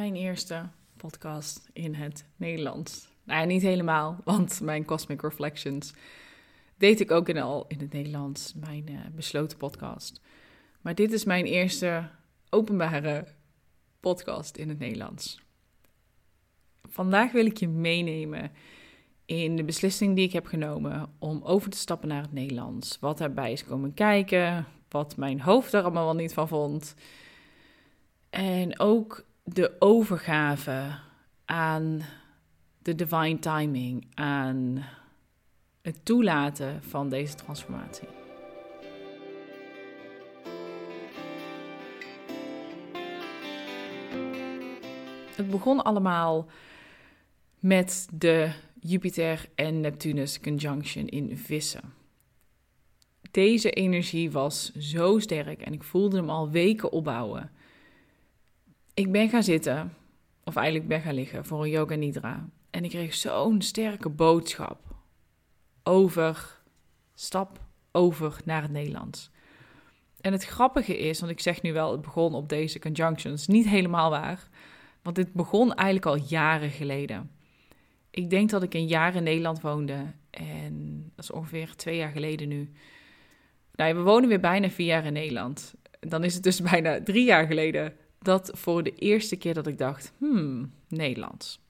mijn eerste podcast in het Nederlands. Nou niet helemaal, want mijn Cosmic Reflections deed ik ook in al in het Nederlands, mijn uh, besloten podcast. Maar dit is mijn eerste openbare podcast in het Nederlands. Vandaag wil ik je meenemen in de beslissing die ik heb genomen om over te stappen naar het Nederlands. Wat daarbij is komen kijken, wat mijn hoofd er allemaal niet van vond. En ook de overgave aan de divine timing, aan het toelaten van deze transformatie. Het begon allemaal met de Jupiter en Neptunus conjunction in Vissen. Deze energie was zo sterk en ik voelde hem al weken opbouwen. Ik ben gaan zitten, of eigenlijk ben gaan liggen voor een yoga nidra. En ik kreeg zo'n sterke boodschap over stap over naar het Nederlands. En het grappige is, want ik zeg nu wel, het begon op deze conjunctions, niet helemaal waar. Want dit begon eigenlijk al jaren geleden. Ik denk dat ik een jaar in Nederland woonde en dat is ongeveer twee jaar geleden nu. Nou, we wonen weer bijna vier jaar in Nederland. Dan is het dus bijna drie jaar geleden dat voor de eerste keer dat ik dacht, hmm, Nederlands.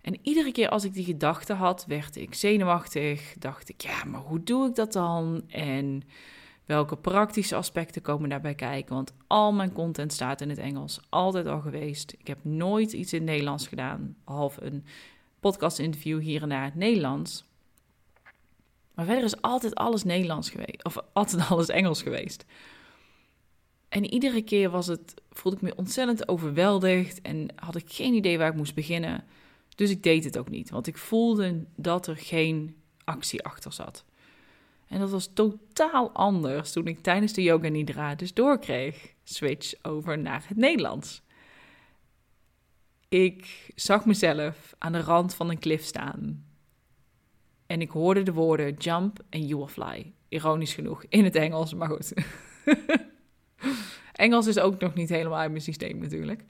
En iedere keer als ik die gedachte had, werd ik zenuwachtig. Dacht ik, ja, maar hoe doe ik dat dan? En welke praktische aspecten komen daarbij kijken? Want al mijn content staat in het Engels, altijd al geweest. Ik heb nooit iets in het Nederlands gedaan, behalve een podcast-interview hier en daar in het Nederlands. Maar verder is altijd alles Nederlands geweest, of altijd alles Engels geweest. En iedere keer was het, voelde ik me ontzettend overweldigd en had ik geen idee waar ik moest beginnen. Dus ik deed het ook niet, want ik voelde dat er geen actie achter zat. En dat was totaal anders toen ik tijdens de yoga nidra dus doorkreeg. Switch over naar het Nederlands. Ik zag mezelf aan de rand van een klif staan. En ik hoorde de woorden jump en you will fly. Ironisch genoeg, in het Engels, maar goed. Engels is ook nog niet helemaal uit mijn systeem natuurlijk.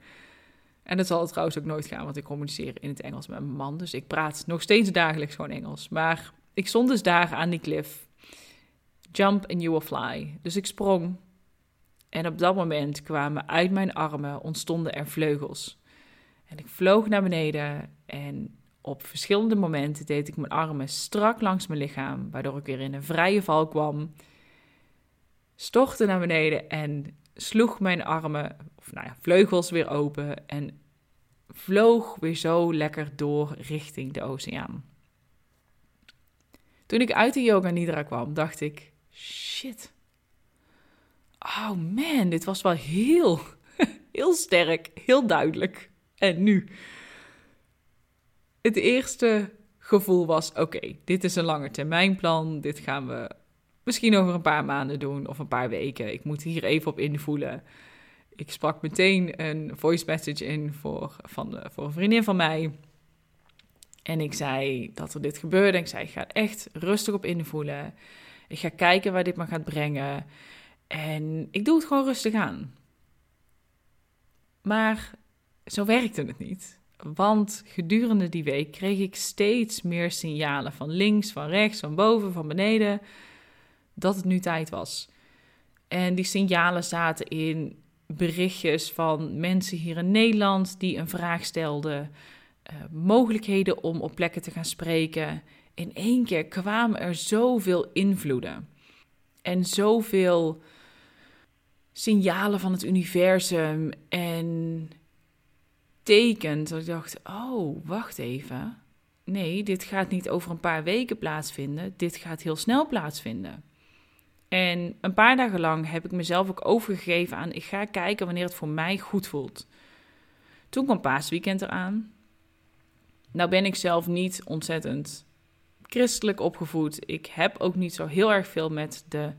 En dat zal het trouwens ook nooit gaan, want ik communiceer in het Engels met mijn man. Dus ik praat nog steeds dagelijks gewoon Engels. Maar ik stond dus daar aan die klif. Jump and you will fly. Dus ik sprong. En op dat moment kwamen uit mijn armen, ontstonden er vleugels. En ik vloog naar beneden en op verschillende momenten deed ik mijn armen strak langs mijn lichaam, waardoor ik weer in een vrije val kwam. Stortte naar beneden en sloeg mijn armen, of nou ja, vleugels weer open en vloog weer zo lekker door richting de oceaan. Toen ik uit de yoga nidra kwam, dacht ik: shit. Oh man, dit was wel heel, heel sterk, heel duidelijk. En nu? Het eerste gevoel was: oké, dit is een lange termijn plan. Dit gaan we misschien over een paar maanden doen of een paar weken. Ik moet hier even op invoelen. Ik sprak meteen een voice message in voor, van de, voor een vriendin van mij. En ik zei dat er dit gebeurde. Ik zei: ik ga echt rustig op invoelen. Ik ga kijken waar dit me gaat brengen. En ik doe het gewoon rustig aan. Maar zo werkte het niet. Want gedurende die week kreeg ik steeds meer signalen van links, van rechts, van boven, van beneden, dat het nu tijd was. En die signalen zaten in berichtjes van mensen hier in Nederland die een vraag stelden, uh, mogelijkheden om op plekken te gaan spreken. In één keer kwamen er zoveel invloeden en zoveel signalen van het universum en tekent dat ik dacht: oh, wacht even. Nee, dit gaat niet over een paar weken plaatsvinden. Dit gaat heel snel plaatsvinden. En een paar dagen lang heb ik mezelf ook overgegeven aan: ik ga kijken wanneer het voor mij goed voelt. Toen kwam paasweekend eraan. Nou ben ik zelf niet ontzettend christelijk opgevoed. Ik heb ook niet zo heel erg veel met de,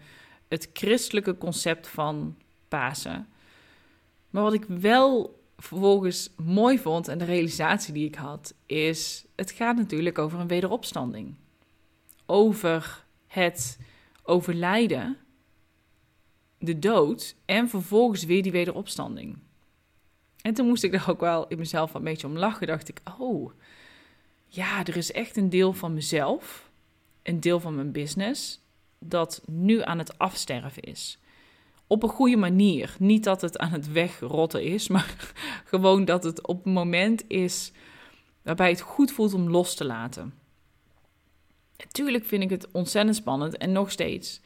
het christelijke concept van Pasen. Maar wat ik wel vervolgens mooi vond en de realisatie die ik had, is: het gaat natuurlijk over een wederopstanding. Over het overlijden, de dood en vervolgens weer die wederopstanding. En toen moest ik er ook wel in mezelf een beetje om lachen. Dacht ik, oh, ja, er is echt een deel van mezelf, een deel van mijn business, dat nu aan het afsterven is. Op een goede manier. Niet dat het aan het wegrotten is, maar gewoon dat het op een moment is waarbij het goed voelt om los te laten. Natuurlijk vind ik het ontzettend spannend en nog steeds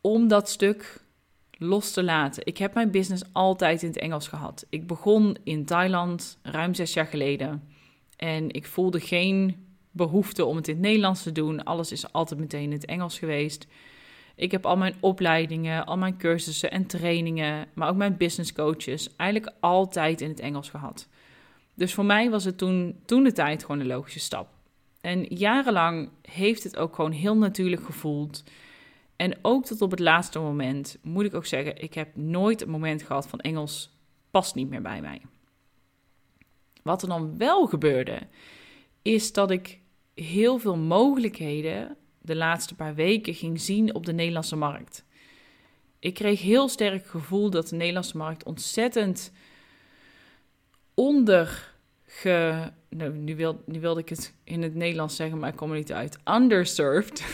om dat stuk los te laten. Ik heb mijn business altijd in het Engels gehad. Ik begon in Thailand ruim zes jaar geleden en ik voelde geen behoefte om het in het Nederlands te doen. Alles is altijd meteen in het Engels geweest. Ik heb al mijn opleidingen, al mijn cursussen en trainingen, maar ook mijn business coaches eigenlijk altijd in het Engels gehad. Dus voor mij was het toen, toen de tijd gewoon een logische stap. En jarenlang heeft het ook gewoon heel natuurlijk gevoeld. En ook tot op het laatste moment moet ik ook zeggen, ik heb nooit een moment gehad van Engels past niet meer bij mij. Wat er dan wel gebeurde, is dat ik heel veel mogelijkheden de laatste paar weken ging zien op de Nederlandse markt. Ik kreeg heel sterk gevoel dat de Nederlandse markt ontzettend onder. Nou, nu, wil, nu wilde ik het in het Nederlands zeggen, maar ik kom er niet uit. Underserved.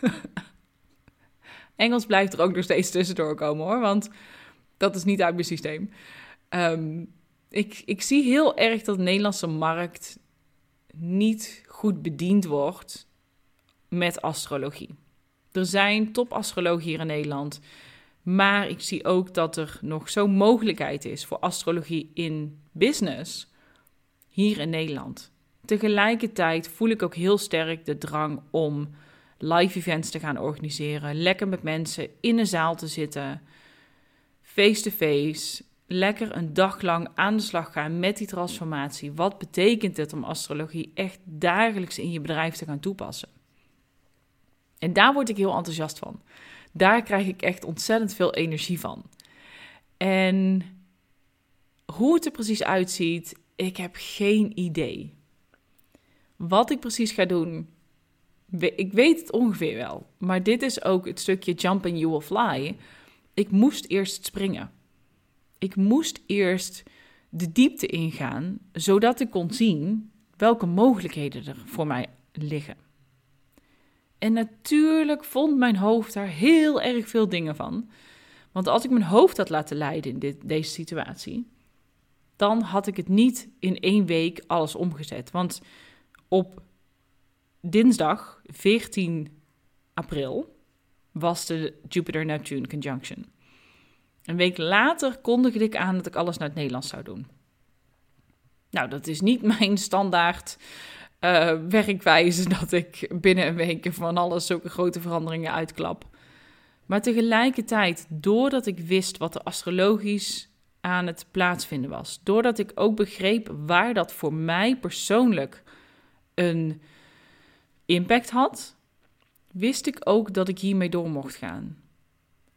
Engels blijft er ook nog steeds tussendoor komen hoor, want dat is niet uit mijn systeem. Ehm, ik, ik zie heel erg dat de Nederlandse markt niet goed bediend wordt met astrologie. Er zijn topastrologen hier in Nederland, maar ik zie ook dat er nog zo'n mogelijkheid is voor astrologie in business hier in Nederland. Tegelijkertijd voel ik ook heel sterk de drang om live events te gaan organiseren, lekker met mensen in een zaal te zitten, face-to-face, lekker een dag lang aan de slag gaan met die transformatie. Wat betekent het om astrologie echt dagelijks in je bedrijf te gaan toepassen? En daar word ik heel enthousiast van. Daar krijg ik echt ontzettend veel energie van. En hoe het er precies uitziet, ik heb geen idee. Wat ik precies ga doen, ik weet het ongeveer wel. Maar dit is ook het stukje jump and you will fly. Ik moest eerst springen. Ik moest eerst de diepte ingaan, zodat ik kon zien welke mogelijkheden er voor mij liggen. En natuurlijk vond mijn hoofd daar heel erg veel dingen van. Want als ik mijn hoofd had laten leiden in dit, deze situatie, dan had ik het niet in één week alles omgezet. Want op dinsdag 14 april was de Jupiter-Neptune conjunction. Een week later kondigde ik aan dat ik alles naar het Nederlands zou doen. Nou, dat is niet mijn standaard uh, werkwijze dat ik binnen een week van alles zulke grote veranderingen uitklap. Maar tegelijkertijd, doordat ik wist wat er astrologisch aan het plaatsvinden was, doordat ik ook begreep waar dat voor mij persoonlijk een impact had, wist ik ook dat ik hiermee door mocht gaan.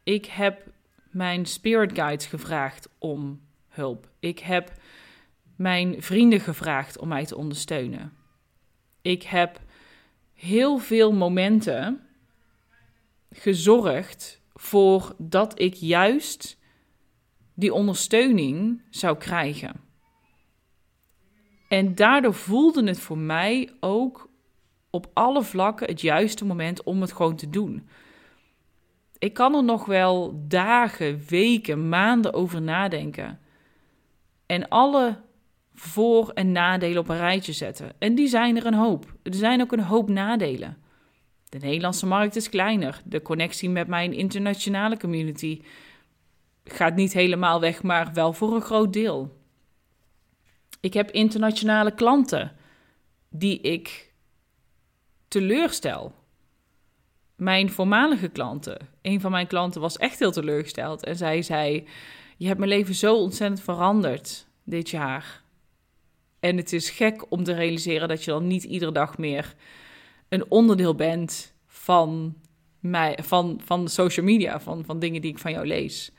Ik heb mijn spirit guides gevraagd om hulp. Ik heb mijn vrienden gevraagd om mij te ondersteunen. Ik heb heel veel momenten gezorgd voor dat ik juist die ondersteuning zou krijgen. En daardoor voelde het voor mij ook op alle vlakken het juiste moment om het gewoon te doen. Ik kan er nog wel dagen, weken, maanden over nadenken. En alle voor- en nadelen op een rijtje zetten. En die zijn er een hoop. Er zijn ook een hoop nadelen. De Nederlandse markt is kleiner. De connectie met mijn internationale community gaat niet helemaal weg, maar wel voor een groot deel. Ik heb internationale klanten die ik teleurstel. Mijn voormalige klanten. Een van mijn klanten was echt heel teleurgesteld en zij zei: Je hebt mijn leven zo ontzettend veranderd dit jaar. En het is gek om te realiseren dat je dan niet iedere dag meer een onderdeel bent van, mij, van, van de social media, van, van dingen die ik van jou lees.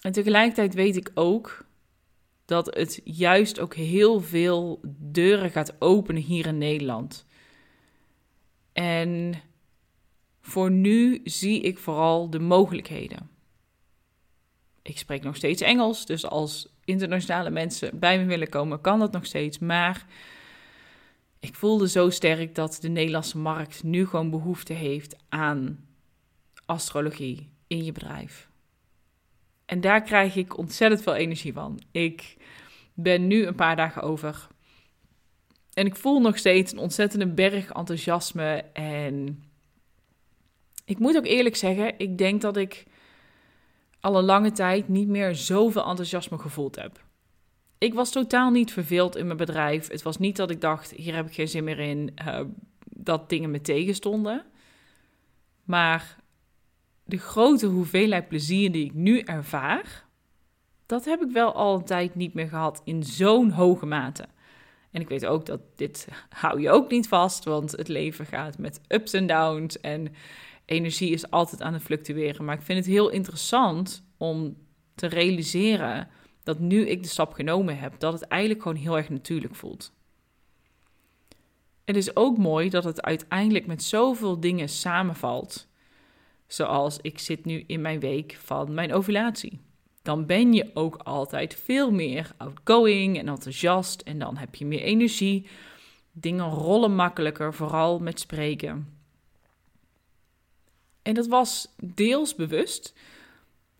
En tegelijkertijd weet ik ook dat het juist ook heel veel deuren gaat openen hier in Nederland. En voor nu zie ik vooral de mogelijkheden. Ik spreek nog steeds Engels, dus als internationale mensen bij me willen komen, kan dat nog steeds. Maar ik voelde zo sterk dat de Nederlandse markt nu gewoon behoefte heeft aan astrologie in je bedrijf. En daar krijg ik ontzettend veel energie van. Ik ben nu een paar dagen over. En ik voel nog steeds een ontzettende berg enthousiasme. En ik moet ook eerlijk zeggen, ik denk dat ik al een lange tijd niet meer zoveel enthousiasme gevoeld heb. Ik was totaal niet verveeld in mijn bedrijf. Het was niet dat ik dacht, hier heb ik geen zin meer in, uh, dat dingen me tegenstonden. Maar de grote hoeveelheid plezier die ik nu ervaar, dat heb ik wel al een tijd niet meer gehad in zo'n hoge mate. En ik weet ook dat dit hou je ook niet vast, want het leven gaat met ups en downs en energie is altijd aan het fluctueren. Maar ik vind het heel interessant om te realiseren dat nu ik de stap genomen heb, dat het eigenlijk gewoon heel erg natuurlijk voelt. Het is ook mooi dat het uiteindelijk met zoveel dingen samenvalt. Zoals ik zit nu in mijn week van mijn ovulatie. Dan ben je ook altijd veel meer outgoing en enthousiast en dan heb je meer energie. Dingen rollen makkelijker, vooral met spreken. En dat was deels bewust,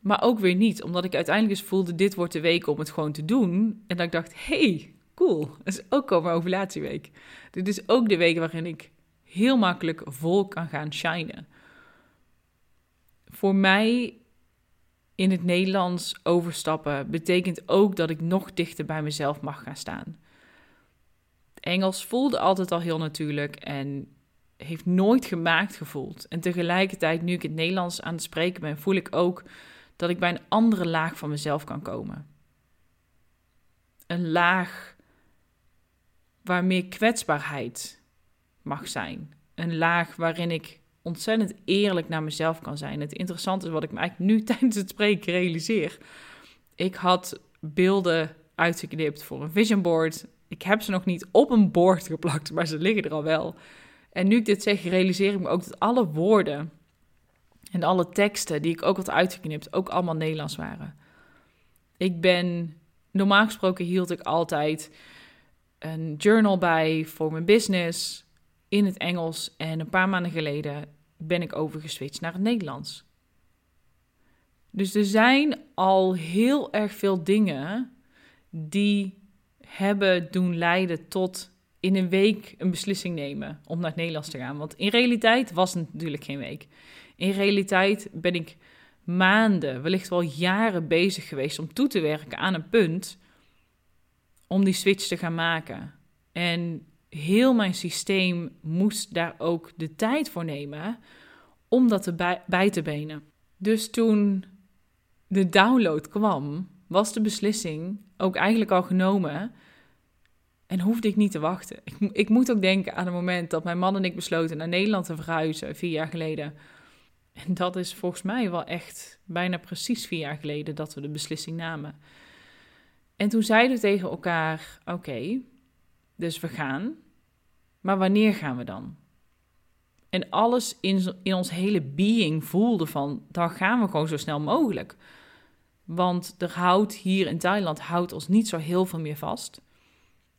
maar ook weer niet, omdat ik uiteindelijk eens voelde: dit wordt de week om het gewoon te doen. En dat ik dacht: hey, cool, dat is ook al mijn ovulatieweek. Dit is ook de week waarin ik heel makkelijk vol kan gaan shinen. Voor mij in het Nederlands overstappen betekent ook dat ik nog dichter bij mezelf mag gaan staan. Engels voelde altijd al heel natuurlijk en heeft nooit gemaakt gevoeld. En tegelijkertijd, nu ik het Nederlands aan het spreken ben, voel ik ook dat ik bij een andere laag van mezelf kan komen. Een laag waar meer kwetsbaarheid mag zijn. Een laag waarin ik ontzettend eerlijk naar mezelf kan zijn. Het interessante is wat ik me eigenlijk nu tijdens het spreken realiseer. Ik had beelden uitgeknipt voor een vision board. Ik heb ze nog niet op een bord geplakt, maar ze liggen er al wel. En nu ik dit zeg, realiseer ik me ook dat alle woorden en alle teksten die ik ook had uitgeknipt, ook allemaal Nederlands waren. Ik ben, normaal gesproken hield ik altijd een journal bij voor mijn business in het Engels. En een paar maanden geleden ben ik overgeswitcht naar het Nederlands. Dus er zijn al heel erg veel dingen die hebben doen leiden tot in een week een beslissing nemen om naar het Nederlands te gaan. Want in realiteit was het natuurlijk geen week. In realiteit ben ik maanden, wellicht wel jaren bezig geweest om toe te werken aan een punt om die switch te gaan maken. En heel mijn systeem moest daar ook de tijd voor nemen om dat bij te benen. Dus toen de download kwam, was de beslissing ook eigenlijk al genomen en hoefde ik niet te wachten. Ik, ik moet ook denken aan het moment dat mijn man en ik besloten naar Nederland te verhuizen, vier jaar geleden. En dat is volgens mij wel echt bijna precies vier jaar geleden dat we de beslissing namen. En toen zeiden we tegen elkaar: Oké, dus we gaan. Maar wanneer gaan we dan? En alles in, in ons hele being voelde van: dan gaan we gewoon zo snel mogelijk. Want er houdt hier in Thailand houdt ons niet zo heel veel meer vast.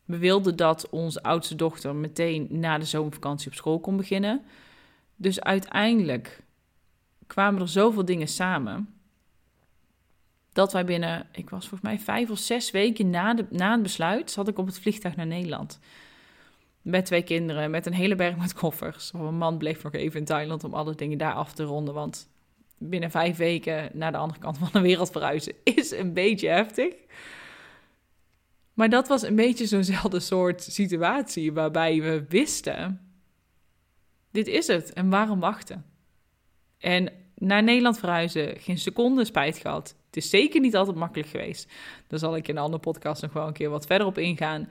We wilden dat onze oudste dochter meteen na de zomervakantie op school kon beginnen. Dus uiteindelijk kwamen er zoveel dingen samen. Dat wij binnen, ik was volgens mij vijf of zes weken na, de, na het besluit, zat ik op het vliegtuig naar Nederland. Met twee kinderen, met een hele berg met koffers. Mijn man bleef nog even in Thailand om alle dingen daar af te ronden. Want binnen vijf weken naar de andere kant van de wereld verhuizen is een beetje heftig. Maar dat was een beetje zo'nzelfde soort situatie waarbij we wisten: dit is het en waarom wachten? En naar Nederland verhuizen, geen seconde spijt gehad. Het is zeker niet altijd makkelijk geweest. Daar zal ik in een andere podcast nog wel een keer wat verder op ingaan.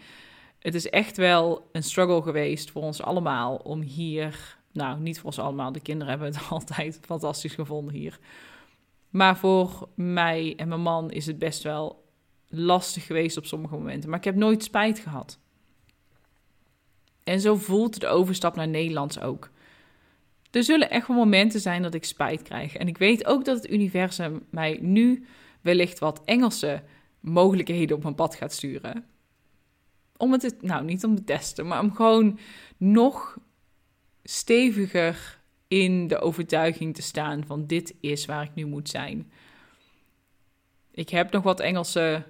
Het is echt wel een struggle geweest voor ons allemaal om hier. Nou, niet voor ons allemaal. De kinderen hebben het altijd fantastisch gevonden hier. Maar voor mij en mijn man is het best wel lastig geweest op sommige momenten. Maar ik heb nooit spijt gehad. En zo voelt de overstap naar Nederlands ook. Er zullen echt wel momenten zijn dat ik spijt krijg. En ik weet ook dat het universum mij nu wellicht wat Engelse mogelijkheden op mijn pad gaat sturen. Om het, nou niet om te testen, maar om gewoon nog steviger in de overtuiging te staan van dit is waar ik nu moet zijn. Ik heb nog wat Engelse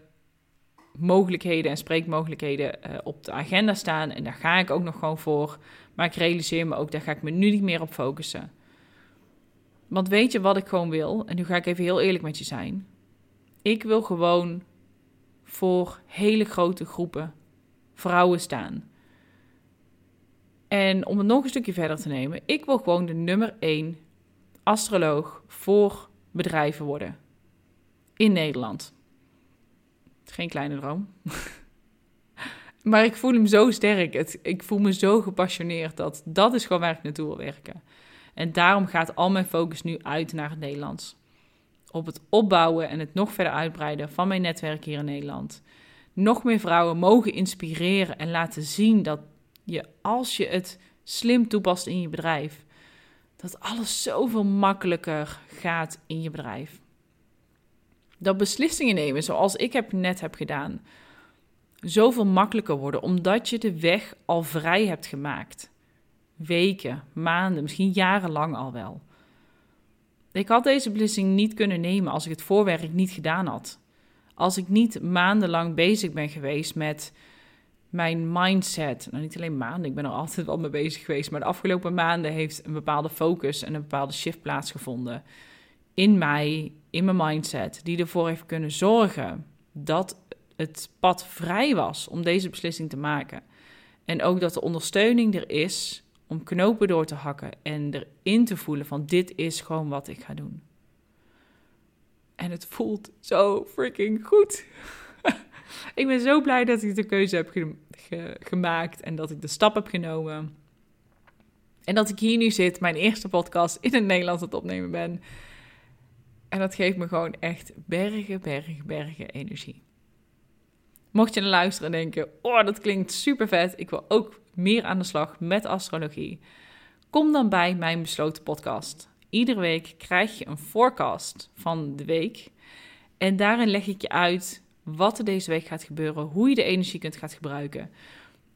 mogelijkheden en spreekmogelijkheden uh, op de agenda staan en daar ga ik ook nog gewoon voor. Maar ik realiseer me ook, daar ga ik me nu niet meer op focussen. Want weet je wat ik gewoon wil? En nu ga ik even heel eerlijk met je zijn. Ik wil gewoon voor hele grote groepen vrouwen staan. En om het nog een stukje verder te nemen, ik wil gewoon de nummer 1 astroloog voor bedrijven worden. In Nederland. Geen kleine droom. maar ik voel hem zo sterk. Ik voel me zo gepassioneerd dat dat is gewoon waar ik naartoe wil werken. En daarom gaat al mijn focus nu uit naar het Nederlands. Op het opbouwen en het nog verder uitbreiden van mijn netwerk hier in Nederland. Nog meer vrouwen mogen inspireren en laten zien dat je, als je het slim toepast in je bedrijf, dat alles zoveel makkelijker gaat in je bedrijf. Dat beslissingen nemen, zoals ik heb net heb gedaan, zoveel makkelijker worden omdat je de weg al vrij hebt gemaakt. Weken, maanden, misschien jarenlang al wel. Ik had deze beslissing niet kunnen nemen als ik het voorwerk niet gedaan had. Als ik niet maandenlang bezig ben geweest met mijn mindset. Nou, niet alleen maanden, ik ben er altijd wel mee bezig geweest. Maar de afgelopen maanden heeft een bepaalde focus en een bepaalde shift plaatsgevonden. In mij, in mijn mindset. Die ervoor heeft kunnen zorgen dat het pad vrij was om deze beslissing te maken. En ook dat de ondersteuning er is om knopen door te hakken en erin te voelen van dit is gewoon wat ik ga doen. En het voelt zo freaking goed. ik ben zo blij dat ik de keuze heb gemaakt en dat ik de stap heb genomen. En dat ik hier nu zit, mijn eerste podcast in het Nederlands aan het opnemen ben. En dat geeft me gewoon echt bergen, bergen, bergen energie. Mocht je naar luisteren en denken: Oh, dat klinkt super vet. Ik wil ook meer aan de slag met astrologie. Kom dan bij mijn besloten podcast. Iedere week krijg je een forecast van de week. En daarin leg ik je uit wat er deze week gaat gebeuren, hoe je de energie kunt gaan gebruiken.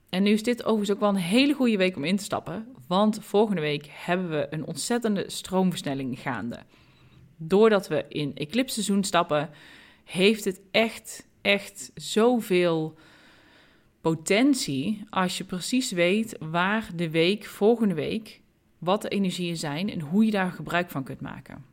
En nu is dit overigens ook wel een hele goede week om in te stappen, want volgende week hebben we een ontzettende stroomversnelling gaande. Doordat we in eclipseizoen stappen, heeft het echt, echt zoveel potentie als je precies weet waar de week, volgende week, wat de energieën zijn en hoe je daar gebruik van kunt maken.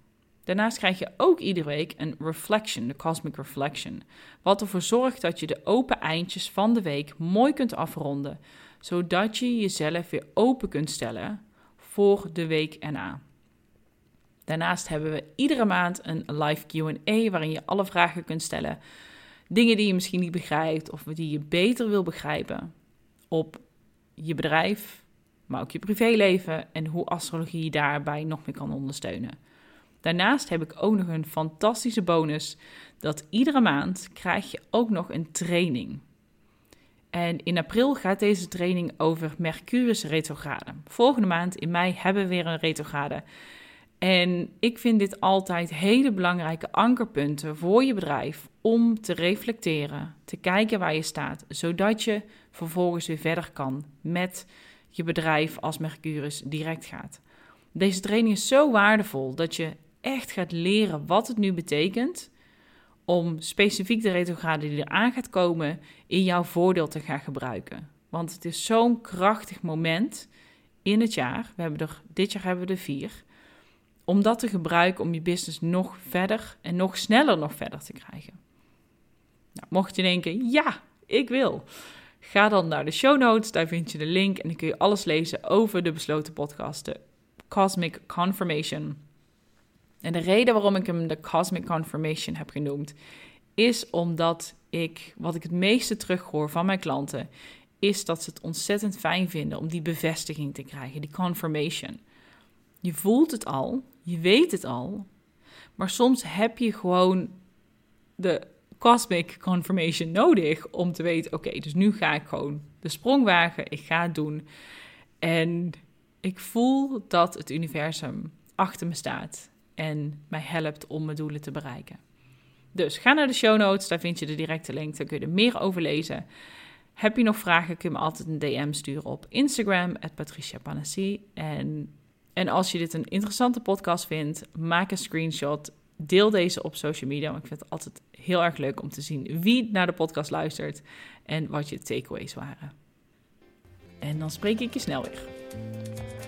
Daarnaast krijg je ook iedere week een reflection, de cosmic reflection, wat ervoor zorgt dat je de open eindjes van de week mooi kunt afronden, zodat je jezelf weer open kunt stellen voor de week erna. Daarnaast hebben we iedere maand een live QA waarin je alle vragen kunt stellen. Dingen die je misschien niet begrijpt of die je beter wil begrijpen op je bedrijf, maar ook je privéleven en hoe astrologie je daarbij nog meer kan ondersteunen. Daarnaast heb ik ook nog een fantastische bonus. Dat iedere maand krijg je ook nog een training. En in april gaat deze training over Mercurius retrograde. Volgende maand in mei hebben we weer een retrograde. En ik vind dit altijd hele belangrijke ankerpunten voor je bedrijf om te reflecteren, te kijken waar je staat, zodat je vervolgens weer verder kan met je bedrijf als Mercurius direct gaat. Deze training is zo waardevol dat je echt gaat leren wat het nu betekent om specifiek de retrograde die eraan gaat komen in jouw voordeel te gaan gebruiken. Want het is zo'n krachtig moment in het jaar. We hebben er, dit jaar hebben we er vier. Om dat te gebruiken om je business nog verder en nog sneller nog verder te krijgen. Nou, mocht je denken, ja, ik wil. Ga dan naar de show notes, daar vind je de link en dan kun je alles lezen over de besloten podcast, de Cosmic Confirmation. En de reden waarom ik hem de Cosmic Confirmation heb genoemd, is omdat ik, wat ik het meeste terughoor van mijn klanten, is dat ze het ontzettend fijn vinden om die bevestiging te krijgen, die confirmation. Je voelt het al, je weet het al, maar soms heb je gewoon de cosmic confirmation nodig om te weten: oké, dus nu ga ik gewoon de sprong wagen, ik ga het doen. En ik voel dat het universum achter me staat en mij helpt om mijn doelen te bereiken. Dus ga naar de show notes, daar vind je de directe link, daar kun je er meer over lezen. Heb je nog vragen, kun je me altijd een DM sturen op Instagram, Patricia En, en als je dit een interessante podcast vindt, maak een screenshot, deel deze op social media. Want ik vind het altijd heel erg leuk om te zien wie naar de podcast luistert en wat je takeaways waren. En dan spreek ik je snel weer.